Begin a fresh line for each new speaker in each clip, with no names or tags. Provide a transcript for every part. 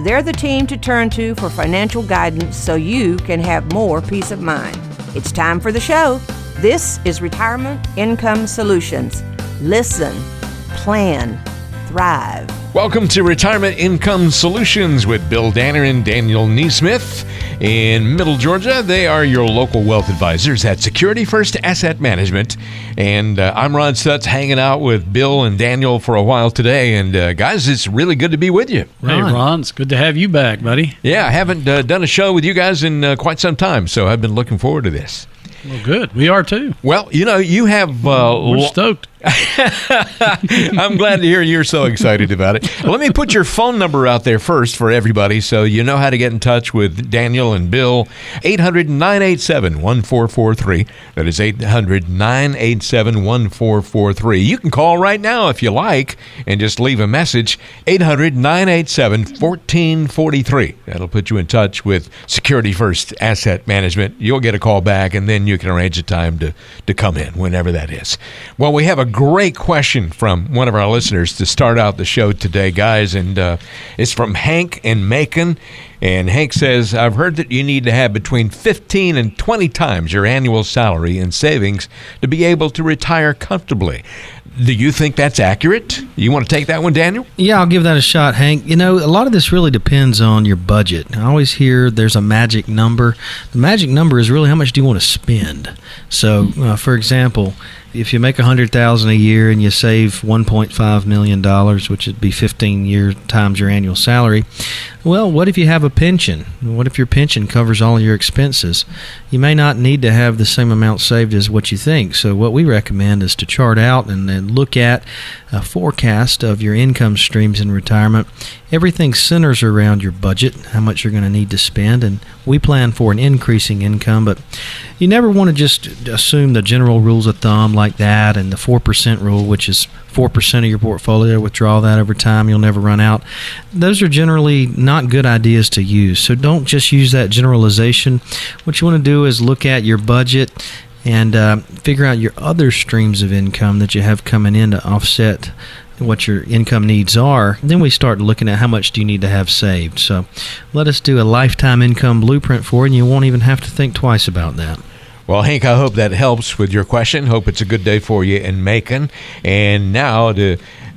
they're the team to turn to for financial guidance so you can have more peace of mind. It's time for the show. This is Retirement Income Solutions. Listen, plan, thrive.
Welcome to Retirement Income Solutions with Bill Danner and Daniel Neesmith. In Middle Georgia, they are your local wealth advisors at Security First Asset Management. And uh, I'm Ron Stutz hanging out with Bill and Daniel for a while today. And uh, guys, it's really good to be with you.
Hey, Ron, it's good to have you back, buddy.
Yeah, I haven't uh, done a show with you guys in uh, quite some time, so I've been looking forward to this.
Well, good. We are too.
Well, you know, you have. Uh,
We're stoked.
I'm glad to hear you're so excited about it. Let me put your phone number out there first for everybody so you know how to get in touch with Daniel and Bill. 800 987 1443. That is 800 987 1443. You can call right now if you like and just leave a message. 800 987 1443. That'll put you in touch with Security First Asset Management. You'll get a call back and then you can arrange a time to, to come in whenever that is. Well, we have a great question from one of our listeners to start out the show today, guys, and uh, it's from Hank in Macon. And Hank says, I've heard that you need to have between 15 and 20 times your annual salary in savings to be able to retire comfortably. Do you think that's accurate? You want to take that one, Daniel?
Yeah, I'll give that a shot, Hank. You know, a lot of this really depends on your budget. I always hear there's a magic number. The magic number is really how much do you want to spend. So, uh, for example, if you make a hundred thousand a year and you save 1.5 million dollars, which would be 15 year times your annual salary, well, what if you have a pension? What if your pension covers all your expenses? You may not need to have the same amount saved as what you think. So, what we recommend is to chart out and then look at a forecast of your income streams in retirement. Everything centers around your budget, how much you're going to need to spend, and we plan for an increasing income. But you never want to just assume the general rules of thumb like that and the 4% rule, which is 4% of your portfolio, withdraw that over time, you'll never run out. Those are generally not good ideas to use. So don't just use that generalization. What you want to do is look at your budget and uh, figure out your other streams of income that you have coming in to offset what your income needs are. Then we start looking at how much do you need to have saved. So let us do a lifetime income blueprint for it, and you won't even have to think twice about that.
Well, Hank, I hope that helps with your question. Hope it's a good day for you in Macon. And now to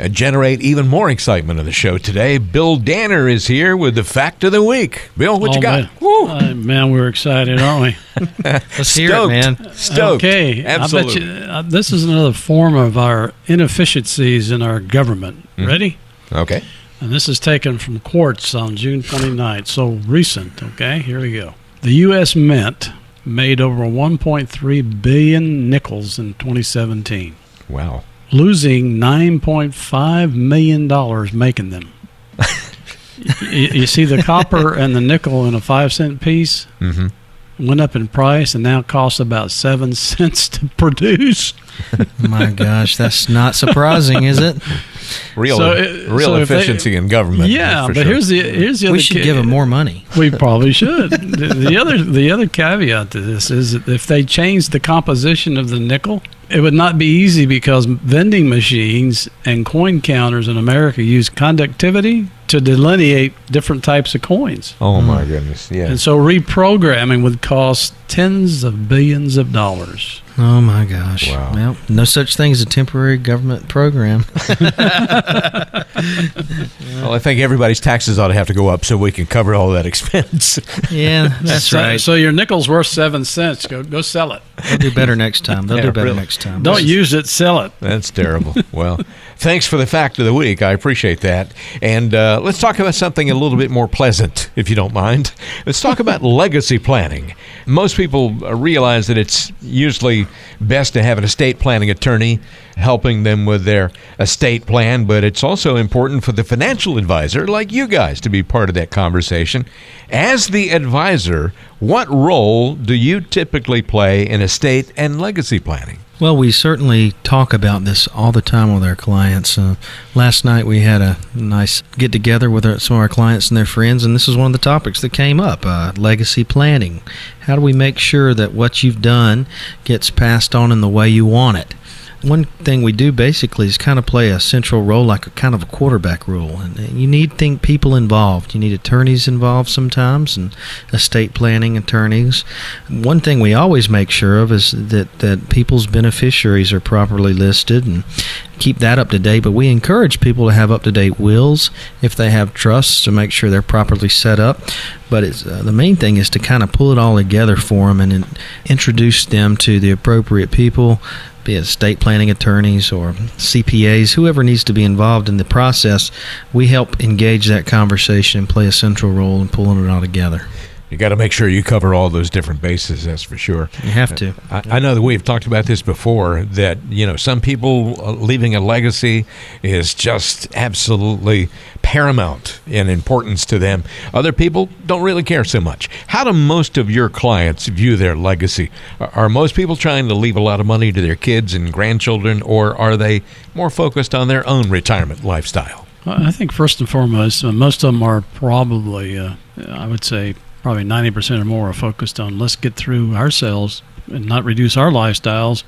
generate even more excitement of the show today, Bill Danner is here with the fact of the week. Bill, what
oh,
you got?
Man. Uh, man, we're excited, aren't we?
Let's hear it, man.
Stoked.
Okay,
absolutely.
I bet you, uh, this is another form of our inefficiencies in our government.
Mm-hmm.
Ready?
Okay.
And this is taken from Quartz on June 29th, so recent. Okay, here we go. The U.S. Mint made over 1.3 billion nickels in 2017.
Wow.
Losing 9.5 million dollars making them. you, you, see the copper and the nickel in a five cent piece
mm-hmm.
went up in price and now costs about seven cents to produce.
My gosh, that's not surprising, is it?
Real,
So, uh,
real
so if they-
efficiency in government.
yeah, but
sure.
here's the here's the other.
We should
ca-
give them more money.
We probably should. the, the other the other caveat to this is that if they change the composition of the nickel, it would not be easy because vending machines and coin counters in America use conductivity to delineate different types of coins.
Oh my mm-hmm. goodness! Yeah.
And so reprogramming would cost tens of billions of dollars.
Oh my gosh!
Wow.
Well, no such thing as a temporary government program.
Well, I think everybody's taxes ought to have to go up so we can cover all that expense.
yeah, that's
so,
right.
So your nickel's worth seven cents. Go go sell it.
They'll do better next time. They'll
Yeah,
do better
really.
next time.
Don't use it, sell it.
That's terrible. well, Thanks for the fact of the week. I appreciate that. And uh, let's talk about something a little bit more pleasant, if you don't mind. Let's talk about legacy planning. Most people realize that it's usually best to have an estate planning attorney helping them with their estate plan, but it's also important for the financial advisor, like you guys, to be part of that conversation. As the advisor, what role do you typically play in estate and legacy planning?
Well, we certainly talk about this all the time with our clients. Uh, last night we had a nice get together with our, some of our clients and their friends, and this is one of the topics that came up uh, legacy planning. How do we make sure that what you've done gets passed on in the way you want it? One thing we do basically is kind of play a central role, like a kind of a quarterback role. And you need think people involved. You need attorneys involved sometimes, and estate planning attorneys. One thing we always make sure of is that that people's beneficiaries are properly listed and keep that up to date. But we encourage people to have up to date wills if they have trusts to make sure they're properly set up. But uh, the main thing is to kind of pull it all together for them and, and introduce them to the appropriate people be it estate planning attorneys or CPAs, whoever needs to be involved in the process, we help engage that conversation and play a central role in pulling it all together
you got to make sure you cover all those different bases. That's for sure.
You have to.
I, I, know that we've talked about this before. That you know, some people uh, leaving a legacy is just absolutely paramount in importance to them. Other people don't really care so much. How do most of your clients view their legacy? Are most people trying to leave a lot of money to their kids and grandchildren, or are they more focused on their own retirement lifestyle?
I think first and foremost, uh, most of them are probably, uh, I would say, probably 90% or more are focused on let's get through ourselves and not reduce our lifestyles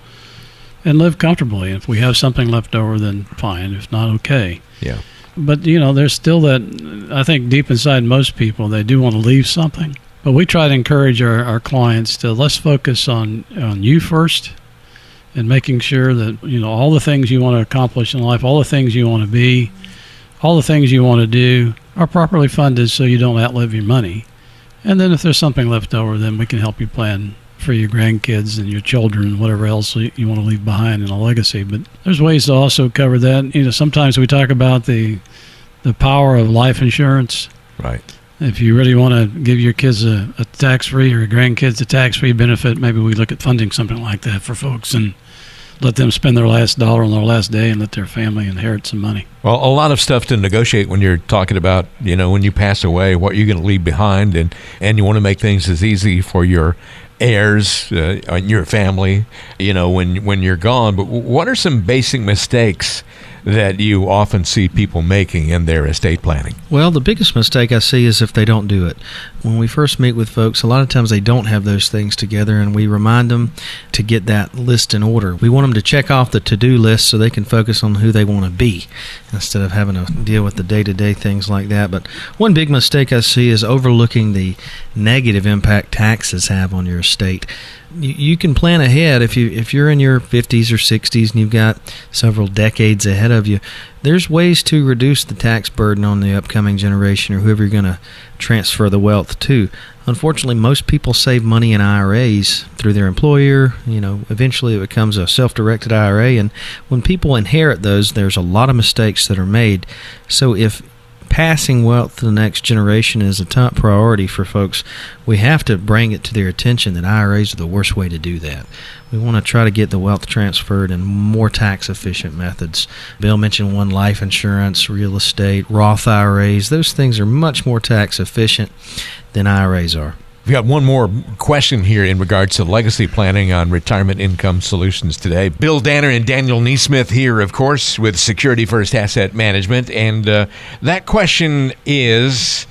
and live comfortably. If we have something left over, then fine. If not, okay.
Yeah.
But, you know, there's still that, I think deep inside most people, they do want to leave something. But we try to encourage our, our clients to let's focus on, on you first and making sure that, you know, all the things you want to accomplish in life, all the things you want to be, all the things you want to do are properly funded so you don't outlive your money. And then if there's something left over, then we can help you plan for your grandkids and your children and whatever else you want to leave behind in a legacy. But there's ways to also cover that. You know, sometimes we talk about the the power of life insurance.
Right.
If you really want to give your kids a, a tax free or your grandkids a tax free benefit, maybe we look at funding something like that for folks and let them spend their last dollar on their last day and let their family inherit some money.
Well, a lot of stuff to negotiate when you're talking about, you know, when you pass away, what you're going to leave behind, and and you want to make things as easy for your heirs uh, and your family, you know, when when you're gone. But what are some basic mistakes that you often see people making in their estate planning?
Well, the biggest mistake I see is if they don't do it. When we first meet with folks, a lot of times they don't have those things together, and we remind them to get that list in order. We want them to check off the to do list so they can focus on who they want to be instead of having to deal with the day to day things like that. But one big mistake I see is overlooking the negative impact taxes have on your estate you, you can plan ahead if you if you're in your 50s or 60s and you've got several decades ahead of you. There's ways to reduce the tax burden on the upcoming generation or whoever you're going to transfer the wealth to. Unfortunately, most people save money in IRAs through their employer. You know, eventually it becomes a self-directed IRA, and when people inherit those, there's a lot of mistakes that are made. So if passing wealth to the next generation is a top priority for folks, we have to bring it to their attention that IRAs are the worst way to do that. We want to try to get the wealth transferred in more tax efficient methods. Bill mentioned one life insurance, real estate, Roth IRAs. Those things are much more tax efficient than IRAs are.
We've got one more question here in regards to legacy planning on retirement income solutions today. Bill Danner and Daniel Neesmith here, of course, with Security First Asset Management. And uh, that question is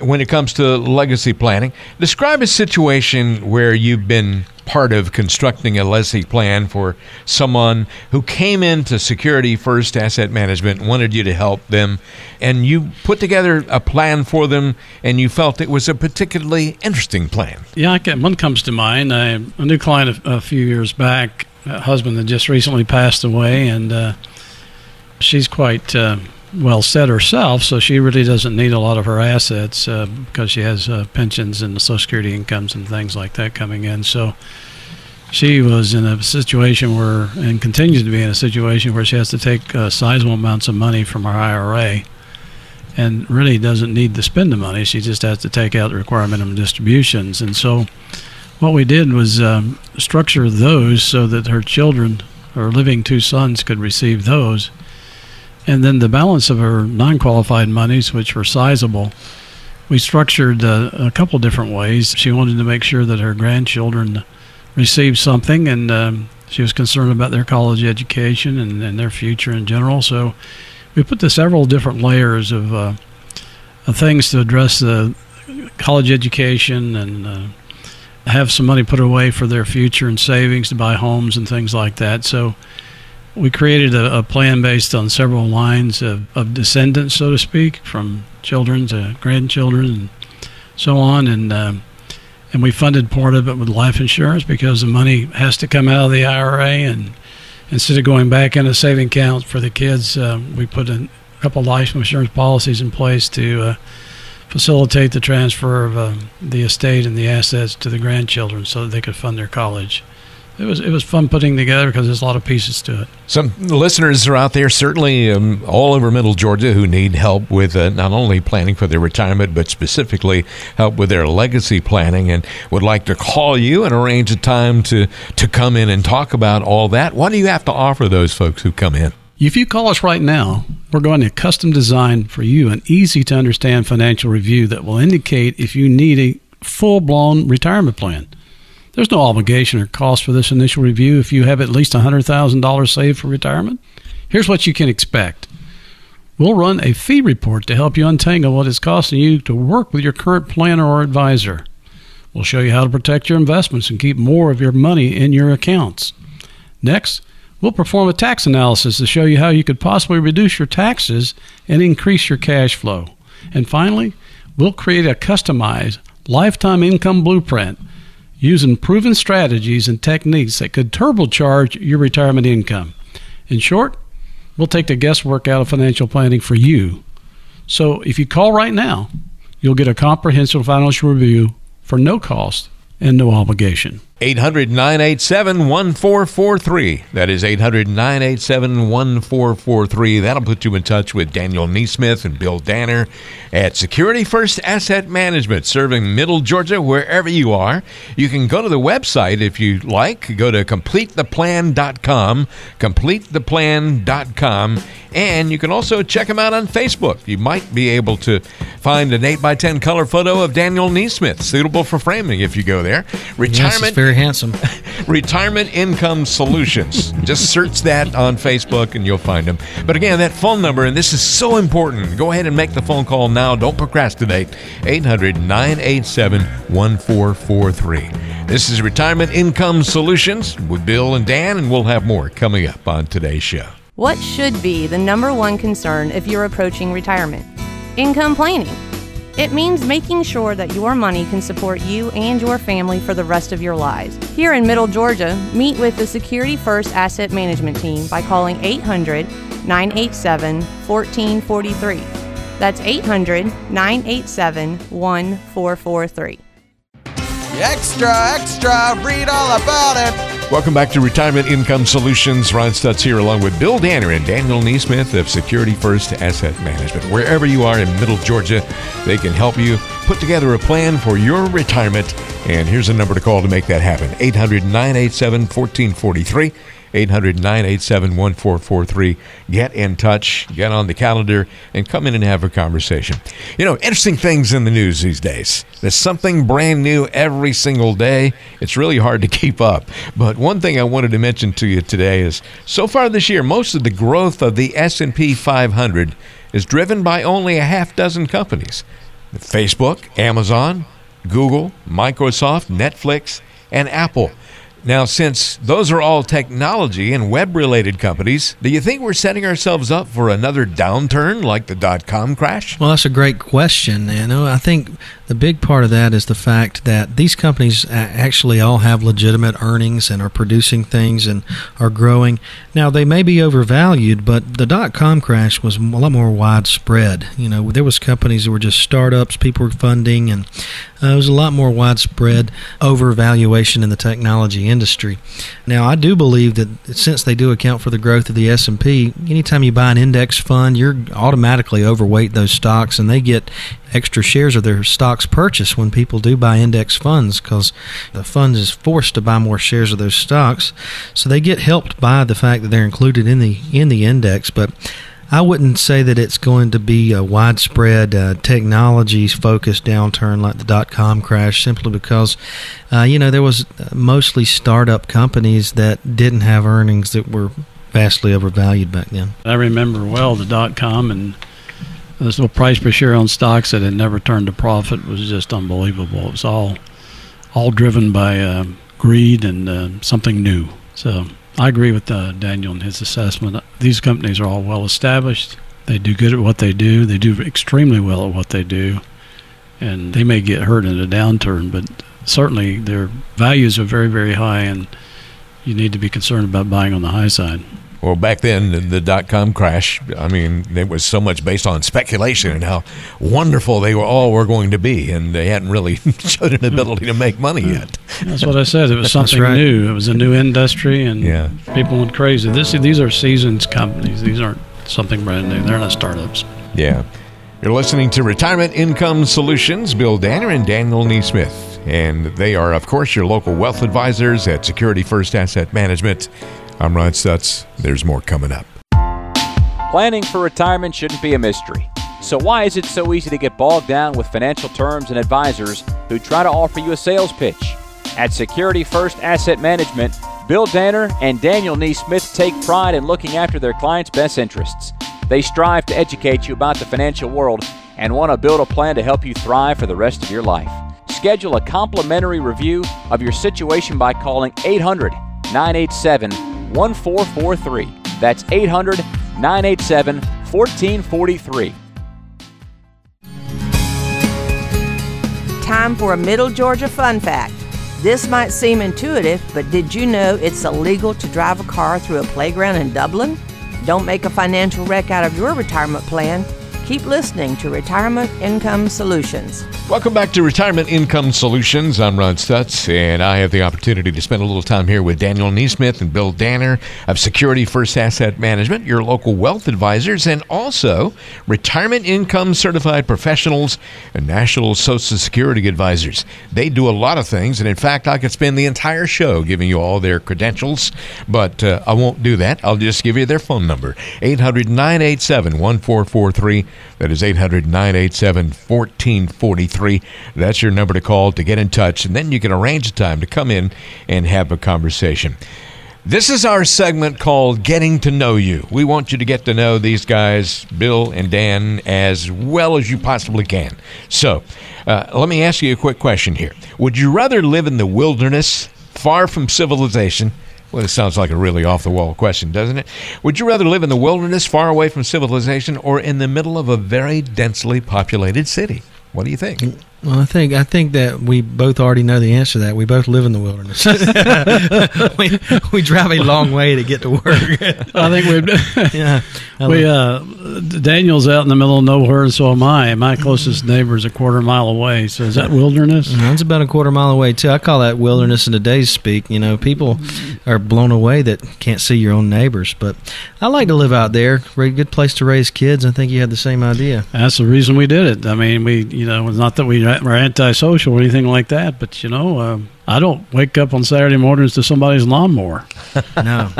when it comes to legacy planning, describe a situation where you've been part of constructing a legacy plan for someone who came into Security First Asset Management, wanted you to help them, and you put together a plan for them, and you felt it was a particularly interesting plan.
Yeah, one comes to mind. I, a new client a, a few years back, a husband that just recently passed away, and uh, she's quite. Uh, well set herself, so she really doesn't need a lot of her assets uh, because she has uh, pensions and the Social Security incomes and things like that coming in. So she was in a situation where, and continues to be in a situation where she has to take uh, sizable amounts of money from her IRA and really doesn't need to spend the money. She just has to take out the required minimum distributions. And so, what we did was um, structure those so that her children, her living two sons, could receive those. And then the balance of her non qualified monies, which were sizable, we structured uh, a couple different ways. She wanted to make sure that her grandchildren received something, and um, she was concerned about their college education and, and their future in general. So, we put the several different layers of, uh, of things to address the college education and uh, have some money put away for their future and savings to buy homes and things like that. So we created a, a plan based on several lines of, of, descendants, so to speak, from children to grandchildren and so on. And um, and we funded part of it with life insurance because the money has to come out of the IRA and instead of going back into saving accounts for the kids, uh, we put a couple life insurance policies in place to uh, facilitate the transfer of um, the estate and the assets to the grandchildren so that they could fund their college it was it was fun putting together because there's a lot of pieces to it.
Some listeners are out there, certainly um, all over Middle Georgia, who need help with uh, not only planning for their retirement, but specifically help with their legacy planning, and would like to call you and arrange a time to to come in and talk about all that. What do you have to offer those folks who come in?
If you call us right now, we're going to custom design for you an easy to understand financial review that will indicate if you need a full blown retirement plan. There's no obligation or cost for this initial review if you have at least $100,000 saved for retirement. Here's what you can expect. We'll run a fee report to help you untangle what it's costing you to work with your current planner or advisor. We'll show you how to protect your investments and keep more of your money in your accounts. Next, we'll perform a tax analysis to show you how you could possibly reduce your taxes and increase your cash flow. And finally, we'll create a customized lifetime income blueprint using proven strategies and techniques that could turbocharge your retirement income. In short, we'll take the guesswork out of financial planning for you. So if you call right now, you'll get a comprehensive financial review for no cost and no obligation.
800 987 1443. That is 800 987 1443. That'll put you in touch with Daniel Neesmith and Bill Danner at Security First Asset Management, serving Middle Georgia wherever you are. You can go to the website if you like. Go to completetheplan.com, completetheplan.com, and you can also check them out on Facebook. You might be able to find an 8x10 color photo of Daniel Neesmith, suitable for framing if you go there.
Retirement. Yes, very handsome.
Retirement Income Solutions. Just search that on Facebook and you'll find them. But again, that phone number, and this is so important, go ahead and make the phone call now. Don't procrastinate. 800 987 1443. This is Retirement Income Solutions with Bill and Dan, and we'll have more coming up on today's show.
What should be the number one concern if you're approaching retirement? Income planning. It means making sure that your money can support you and your family for the rest of your lives. Here in Middle Georgia, meet with the Security First Asset Management Team by calling 800 987 1443. That's 800 987 1443.
Extra, extra, read all about it.
Welcome back to Retirement Income Solutions. Ron Stutz here along with Bill Danner and Daniel Neesmith of Security First Asset Management. Wherever you are in Middle Georgia, they can help you put together a plan for your retirement. And here's a number to call to make that happen 800 987 1443. 800 987 1443. Get in touch, get on the calendar, and come in and have a conversation. You know, interesting things in the news these days. There's something brand new every single day. It's really hard to keep up. But one thing I wanted to mention to you today is so far this year, most of the growth of the S&P 500 is driven by only a half dozen companies. Facebook, Amazon, Google, Microsoft, Netflix, and Apple. Now, since those are all technology and web related companies, do you think we're setting ourselves up for another downturn like the dot com crash?
Well, that's a great question. You know, I think the big part of that is the fact that these companies actually all have legitimate earnings and are producing things and are growing. Now, they may be overvalued, but the dot com crash was a lot more widespread. You know, there was companies that were just startups, people were funding, and uh, it was a lot more widespread overvaluation in the technology industry. Now, I do believe that since they do account for the growth of the S&P, anytime you buy an index fund, you're automatically overweight those stocks and they get extra shares of their stocks purchased when people do buy index funds because the fund is forced to buy more shares of those stocks. So they get helped by the fact that they're included in the in the index, but I wouldn't say that it's going to be a widespread uh, technologies focused downturn like the dot com crash simply because, uh, you know, there was mostly startup companies that didn't have earnings that were vastly overvalued back then.
I remember well the dot com and this little price per share on stocks that had never turned a profit was just unbelievable. It was all all driven by uh, greed and uh, something new. So I agree with uh, Daniel and his assessment. These companies are all well established. They do good at what they do. They do extremely well at what they do, and they may get hurt in a downturn, but certainly their values are very, very high, and you need to be concerned about buying on the high side.
Well, back then, the dot com crash, I mean, it was so much based on speculation and how wonderful they were all were going to be, and they hadn't really showed an ability to make money yet.
That's what I said. It was something
right.
new. It was a new industry, and
Yeah.
people went crazy. This, these are seasoned companies. These aren't something brand new. They're not startups.
Yeah. You're listening to Retirement Income Solutions, Bill Danner and Daniel Neesmith. And they are, of course, your local wealth advisors at Security First Asset Management. I'm Ron Stutz. There's more coming up.
Planning for retirement shouldn't be a mystery. So, why is it so easy to get bogged down with financial terms and advisors who try to offer you a sales pitch? At Security First Asset Management, Bill Danner and Daniel Neesmith take pride in looking after their clients' best interests. They strive to educate you about the financial world and want to build a plan to help you thrive for the rest of your life. Schedule a complimentary review of your situation by calling 800 987 1443. That's 800 987 1443.
Time for a Middle Georgia fun fact. This might seem intuitive, but did you know it's illegal to drive a car through a playground in Dublin? Don't make a financial wreck out of your retirement plan. Keep listening to Retirement Income Solutions.
Welcome back to Retirement Income Solutions. I'm Ron Stutz, and I have the opportunity to spend a little time here with Daniel Neesmith and Bill Danner of Security First Asset Management, your local wealth advisors, and also retirement income certified professionals and National Social Security advisors. They do a lot of things, and in fact, I could spend the entire show giving you all their credentials, but uh, I won't do that. I'll just give you their phone number 800 987 1443. That is 800 987 1443. That's your number to call to get in touch, and then you can arrange a time to come in and have a conversation. This is our segment called Getting to Know You. We want you to get to know these guys, Bill and Dan, as well as you possibly can. So, uh, let me ask you a quick question here. Would you rather live in the wilderness, far from civilization? Well, it sounds like a really off the wall question, doesn't it? Would you rather live in the wilderness, far away from civilization, or in the middle of a very densely populated city? What do you think?
Well, I think I think that we both already know the answer to that. We both live in the wilderness. we, we drive a long way to get to work.
I think we
yeah,
we uh, Daniel's out in the middle of nowhere, and so am I. My closest neighbor is a quarter mile away. So is that wilderness?
Mine's about a quarter mile away too. I call that wilderness in today's speak. You know, people are blown away that can't see your own neighbors. But I like to live out there. Very good place to raise kids. I think you had the same idea.
That's the reason we did it. I mean, we you know, it's not that we are antisocial or anything like that, but you know, um, I don't wake up on Saturday mornings to somebody's lawnmower.
No,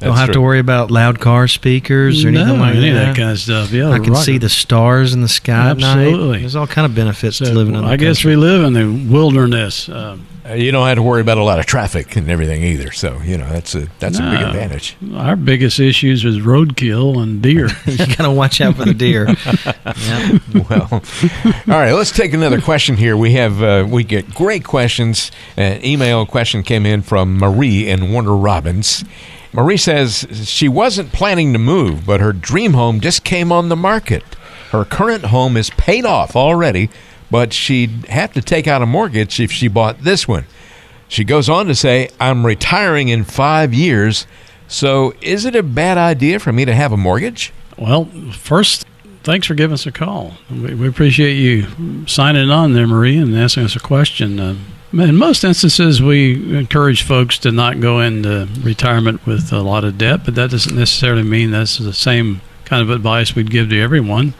don't have
true.
to worry about loud car speakers or anything like
any
that.
of that kind of stuff. Yeah,
I can
right.
see the stars in the sky at night.
Absolutely.
There's all kind of benefits
So
to living in the
I guess we live in the wilderness. Um,
Uh, you don't have to worry about a lot of traffic and everything either. So, you know, that's a that's a big advantage.
our biggest issues is roadkill and deer.
you gotta watch out for the deer. yeah.
well, all right. Let's take another question here. We have uh, we get great questions. An email question came in from Marie in Warner Robins. Marie says she wasn't planning to move, but her dream home just came on the market. Her current home is paid off already, but she'd have to take out a mortgage if she bought this one. She goes on to say, "I'm retiring in five years." So, is it a bad idea for me to have a mortgage?
Well, first, thanks for giving us a call. We, we appreciate you signing on there, Marie, and asking us a question. Uh, In most instances, we encourage folks to not go into retirement with a lot of debt, but that doesn't necessarily mean that's the same kind of advice we'd give to everyone.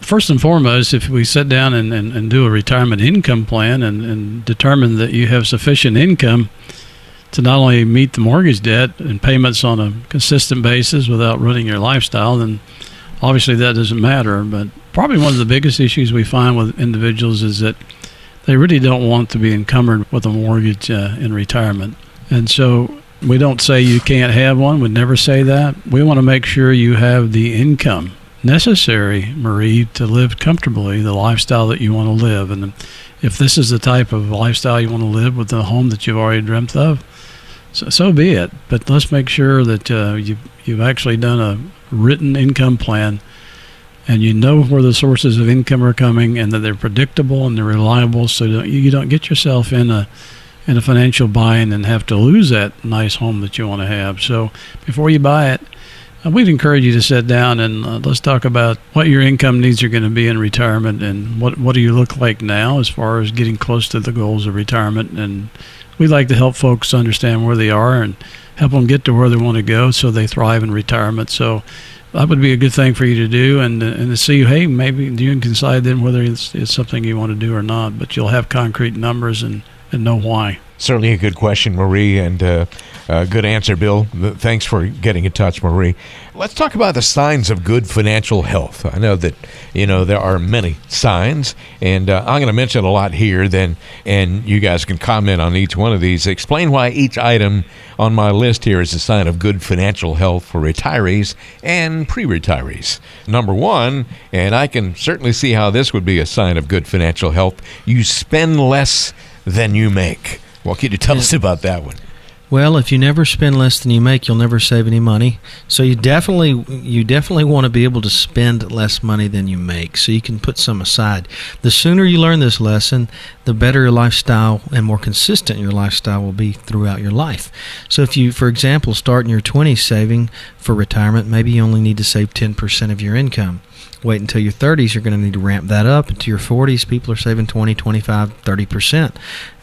First and foremost, if we sit down and, and, and do a retirement income plan and, and determine that you have sufficient income to not only meet the mortgage debt and payments on a consistent basis without ruining your lifestyle, then obviously that doesn't matter. But probably one of the biggest issues we find with individuals is that they really don't want to be encumbered with a mortgage uh, in retirement. And so we don't say you can't have one, We'd never say that. We want to make sure you have the income necessary, Marie, to live comfortably the lifestyle that you want to live. And if this is the type of lifestyle you want to live with the home that you've already dreamt of, so, so be it. But let's make sure that uh, you've, you've actually done a written income plan and you know where the sources of income are coming and that they're predictable and they're reliable so you don't get yourself in a in a financial bind and have to lose that nice home that you want to have. So before you buy it, we'd encourage you to sit down and uh, let's talk about what your income needs are going to be in retirement and what what do you look like now as far as getting close to the goals of retirement and we'd like to help folks understand where they are and help them get to where they want to go so they thrive in retirement. So that would be a good thing for you to do and and to see hey maybe you can decide then whether it's, it's something you want to do or not but you'll have concrete numbers and and know why
Certainly a good question, Marie, and uh, a good answer, Bill. Thanks for getting in touch, Marie. Let's talk about the signs of good financial health. I know that you know there are many signs, and uh, I'm going to mention a lot here. Then, and you guys can comment on each one of these. Explain why each item on my list here is a sign of good financial health for retirees and pre-retirees. Number one, and I can certainly see how this would be a sign of good financial health. You spend less than you make. What can you tell us about that one?
Well, if you never spend less than you make, you'll never save any money. So you definitely you definitely want to be able to spend less money than you make so you can put some aside. The sooner you learn this lesson, the better your lifestyle and more consistent your lifestyle will be throughout your life. So if you for example start in your 20s saving for retirement, maybe you only need to save 10% of your income wait until your 30s you're going to need to ramp that up. Into your 40s people are saving 20 25 30%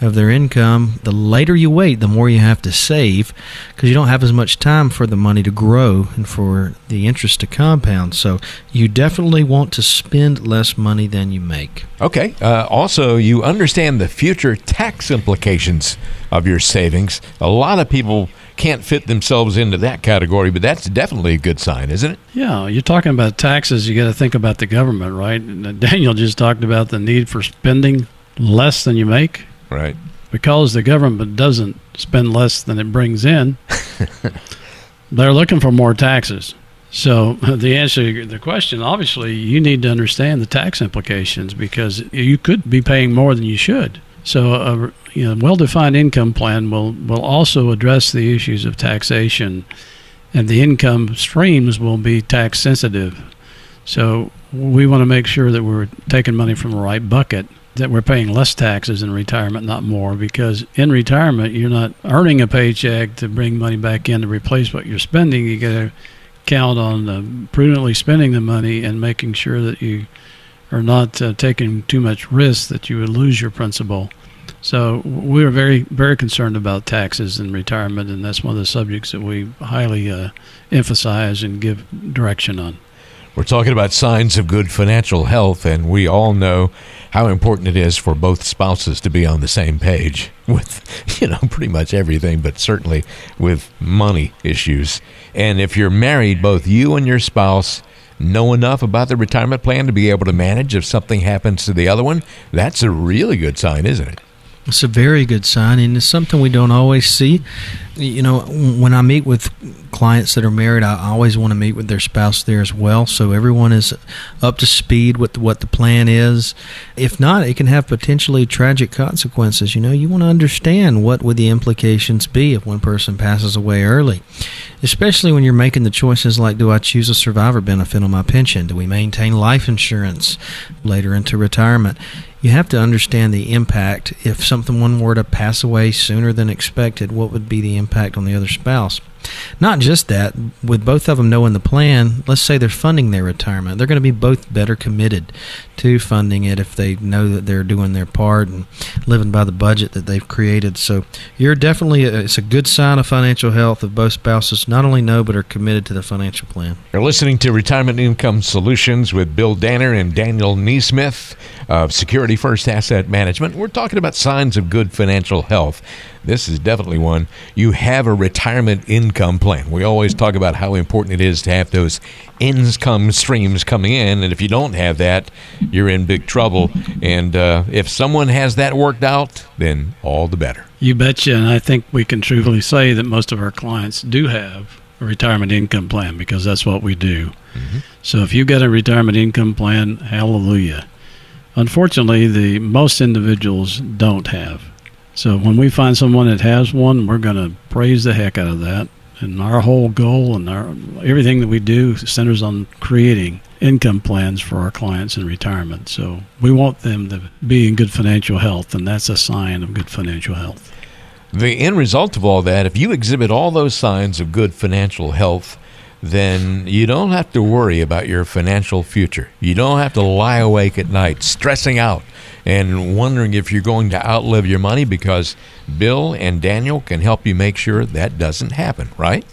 of their income. The later you wait the more you have to save because you don't have as much time for the money to grow and for the interest to compound. So you definitely want to spend less money than you make.
Okay uh, also you understand the future tax implications of your savings. A lot of people can't fit themselves into that category, but that's definitely a good sign, isn't it?
Yeah, you're talking about taxes. You got to think about the government, right? Uh, Daniel just talked about the need for spending less than you make.
Right.
Because the government doesn't spend less than it brings in, they're looking for more taxes. So the answer to the question, obviously, you need to understand the tax implications because you could be paying more than you should. So a you know, well-defined income plan will will also address the issues of taxation, and the income streams will be tax sensitive. So we want to make sure that we're taking money from the right bucket, that we're paying less taxes in retirement, not more, because in retirement you're not earning a paycheck to bring money back in to replace what you're spending. You got to count on uh, prudently spending the money and making sure that you are not uh, taking too much risk that you would lose your principal. So we are very, very concerned about taxes and retirement, and that's one of the subjects that we highly uh, emphasize and give direction on.
We're talking about signs of good financial health, and we all know how important it is for both spouses to be on the same page with, you know, pretty much everything, but certainly with money issues. And if you're married, both you and your spouse know enough about the retirement plan to be able to manage if something happens to the other one, that's a really good sign, isn't it?
It's a very good sign, and it's something we don't always see. You know, when I meet with clients that are married, I always want to meet with their spouse there as well, so everyone is up to speed with what the plan is. If not, it can have potentially tragic consequences. You know, you want to understand what would the implications be if one person passes away early, especially when you're making the choices like, do I choose a survivor benefit on my pension? Do we maintain life insurance later into retirement? you have to understand the impact. If someone were to pass away sooner than expected, what would be the impact on the other spouse? Not just that, with both of them knowing the plan, let's say they're funding their retirement, they're going to be both better committed to funding it if they know that they're doing their part and living by the budget that they've created. So you're definitely, a, it's a good sign of financial health if both spouses not only know but are committed to the financial plan.
You're listening to Retirement Income Solutions with Bill Danner and Daniel Neesmith of Security First Asset Management. We're talking about signs of good financial health. This is definitely one. You have a retirement income plan. We always talk about how important it is to have those income streams coming in, and if you don't have that, you're in big trouble. And uh, if someone has that worked out, then all the better.
You betcha. And I think we can truthfully say that most of our clients do have a retirement income plan because that's what we do. Mm-hmm. So if you've got a retirement income plan, hallelujah. Unfortunately, the most individuals don't have. So when we find someone that has one, we're going to praise the heck out of that. And our whole goal and our everything that we do centers on creating income plans for our clients in retirement. So we want them to be in good financial health, and that's a sign of good financial health.
The end result of all that, if you exhibit all those signs of good financial health, then you don't have to worry about your financial future. You don't have to lie awake at night stressing out and wondering if you're going to outlive your money because Bill and Daniel can help you make sure that doesn't happen, right?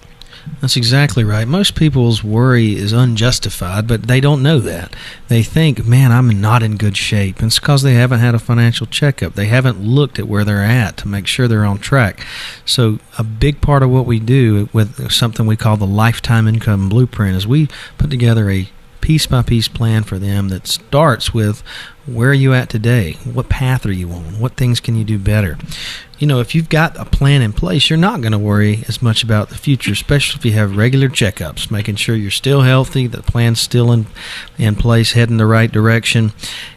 That's exactly right. Most people's worry is unjustified, but they don't know that. They think, man, I'm not in good shape. And it's because they haven't had a financial checkup. They haven't looked at where they're at to make sure they're on track. So, a big part of what we do with something we call the lifetime income blueprint is we put together a piece by piece plan for them that starts with where are you at today? What path are you on? What things can you do better? You know, if you've got a plan in place, you're not going to worry as much about the future, especially if you have regular checkups, making sure you're still healthy, the plan's still in, in place, heading the right direction.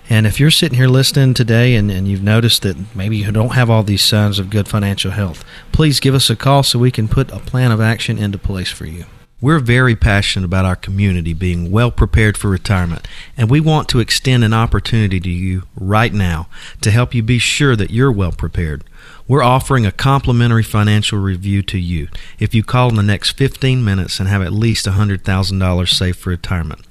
And if you're sitting here listening today and, and you've noticed that maybe you don't have all these signs of good financial health, please give us a call so we can put a plan of action into place for you. We're very passionate about our community being well prepared for retirement, and we want to extend an opportunity to you right now to help you be sure that you're well prepared. We're offering a complimentary financial review to you if you call in the next 15 minutes and have at least $100,000 saved for retirement.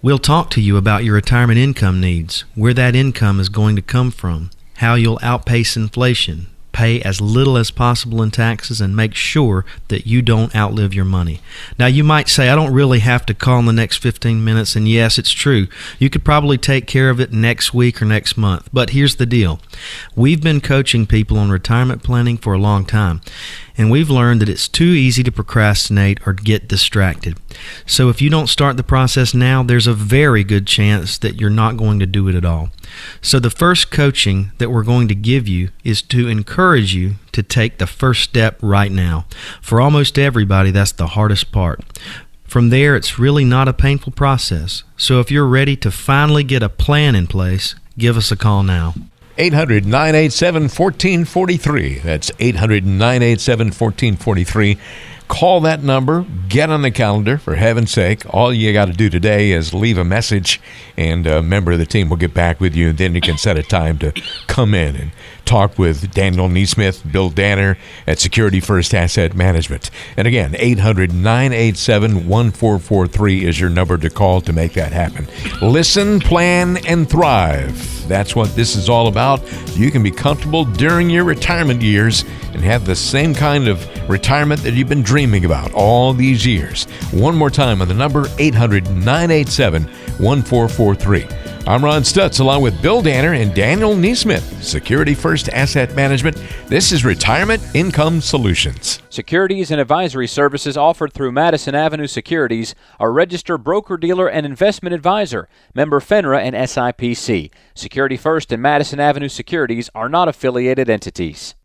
We'll talk to you about your retirement income needs, where that income is going to come from, how you'll outpace inflation, pay as little as possible in taxes and make sure that you don't outlive your money. Now, you might say, I don't really have to call in the next 15 minutes, and yes, it's true. You could probably take care of it next week or next month. But here's the deal we've been coaching people on retirement planning for a long time and we've learned that it's too easy to procrastinate or get distracted. So if you don't start the process now, there's a very good chance that you're not going to do it at all. So the first coaching that we're going to give you is to encourage you to take the first step right now. For almost everybody, that's the hardest part. From there, it's really not a painful process. So if you're ready to finally get a plan in place, give us a call now.
800 987 1443. That's 800 987 1443. Call that number, get on the calendar, for heaven's sake. All you got to do today is leave a message, and a member of the team will get back with you, and then you can set a time to come in and talk with Daniel Neesmith, Bill Danner at Security First Asset Management. And again, 800 987 1443 is your number to call to make that happen. Listen, plan, and thrive. That's what this is all about. You can be comfortable during your retirement years and have the same kind of retirement that you've been dreaming about all these years. One more time on the number 800 987 1443. I'm Ron Stutz along with Bill Danner and Daniel Neesmith, Security First Asset Management. This is Retirement Income Solutions.
Securities and advisory services offered through Madison Avenue Securities, a registered broker dealer and investment advisor, member FINRA and SIPC. Security First and Madison Avenue Securities are not affiliated entities.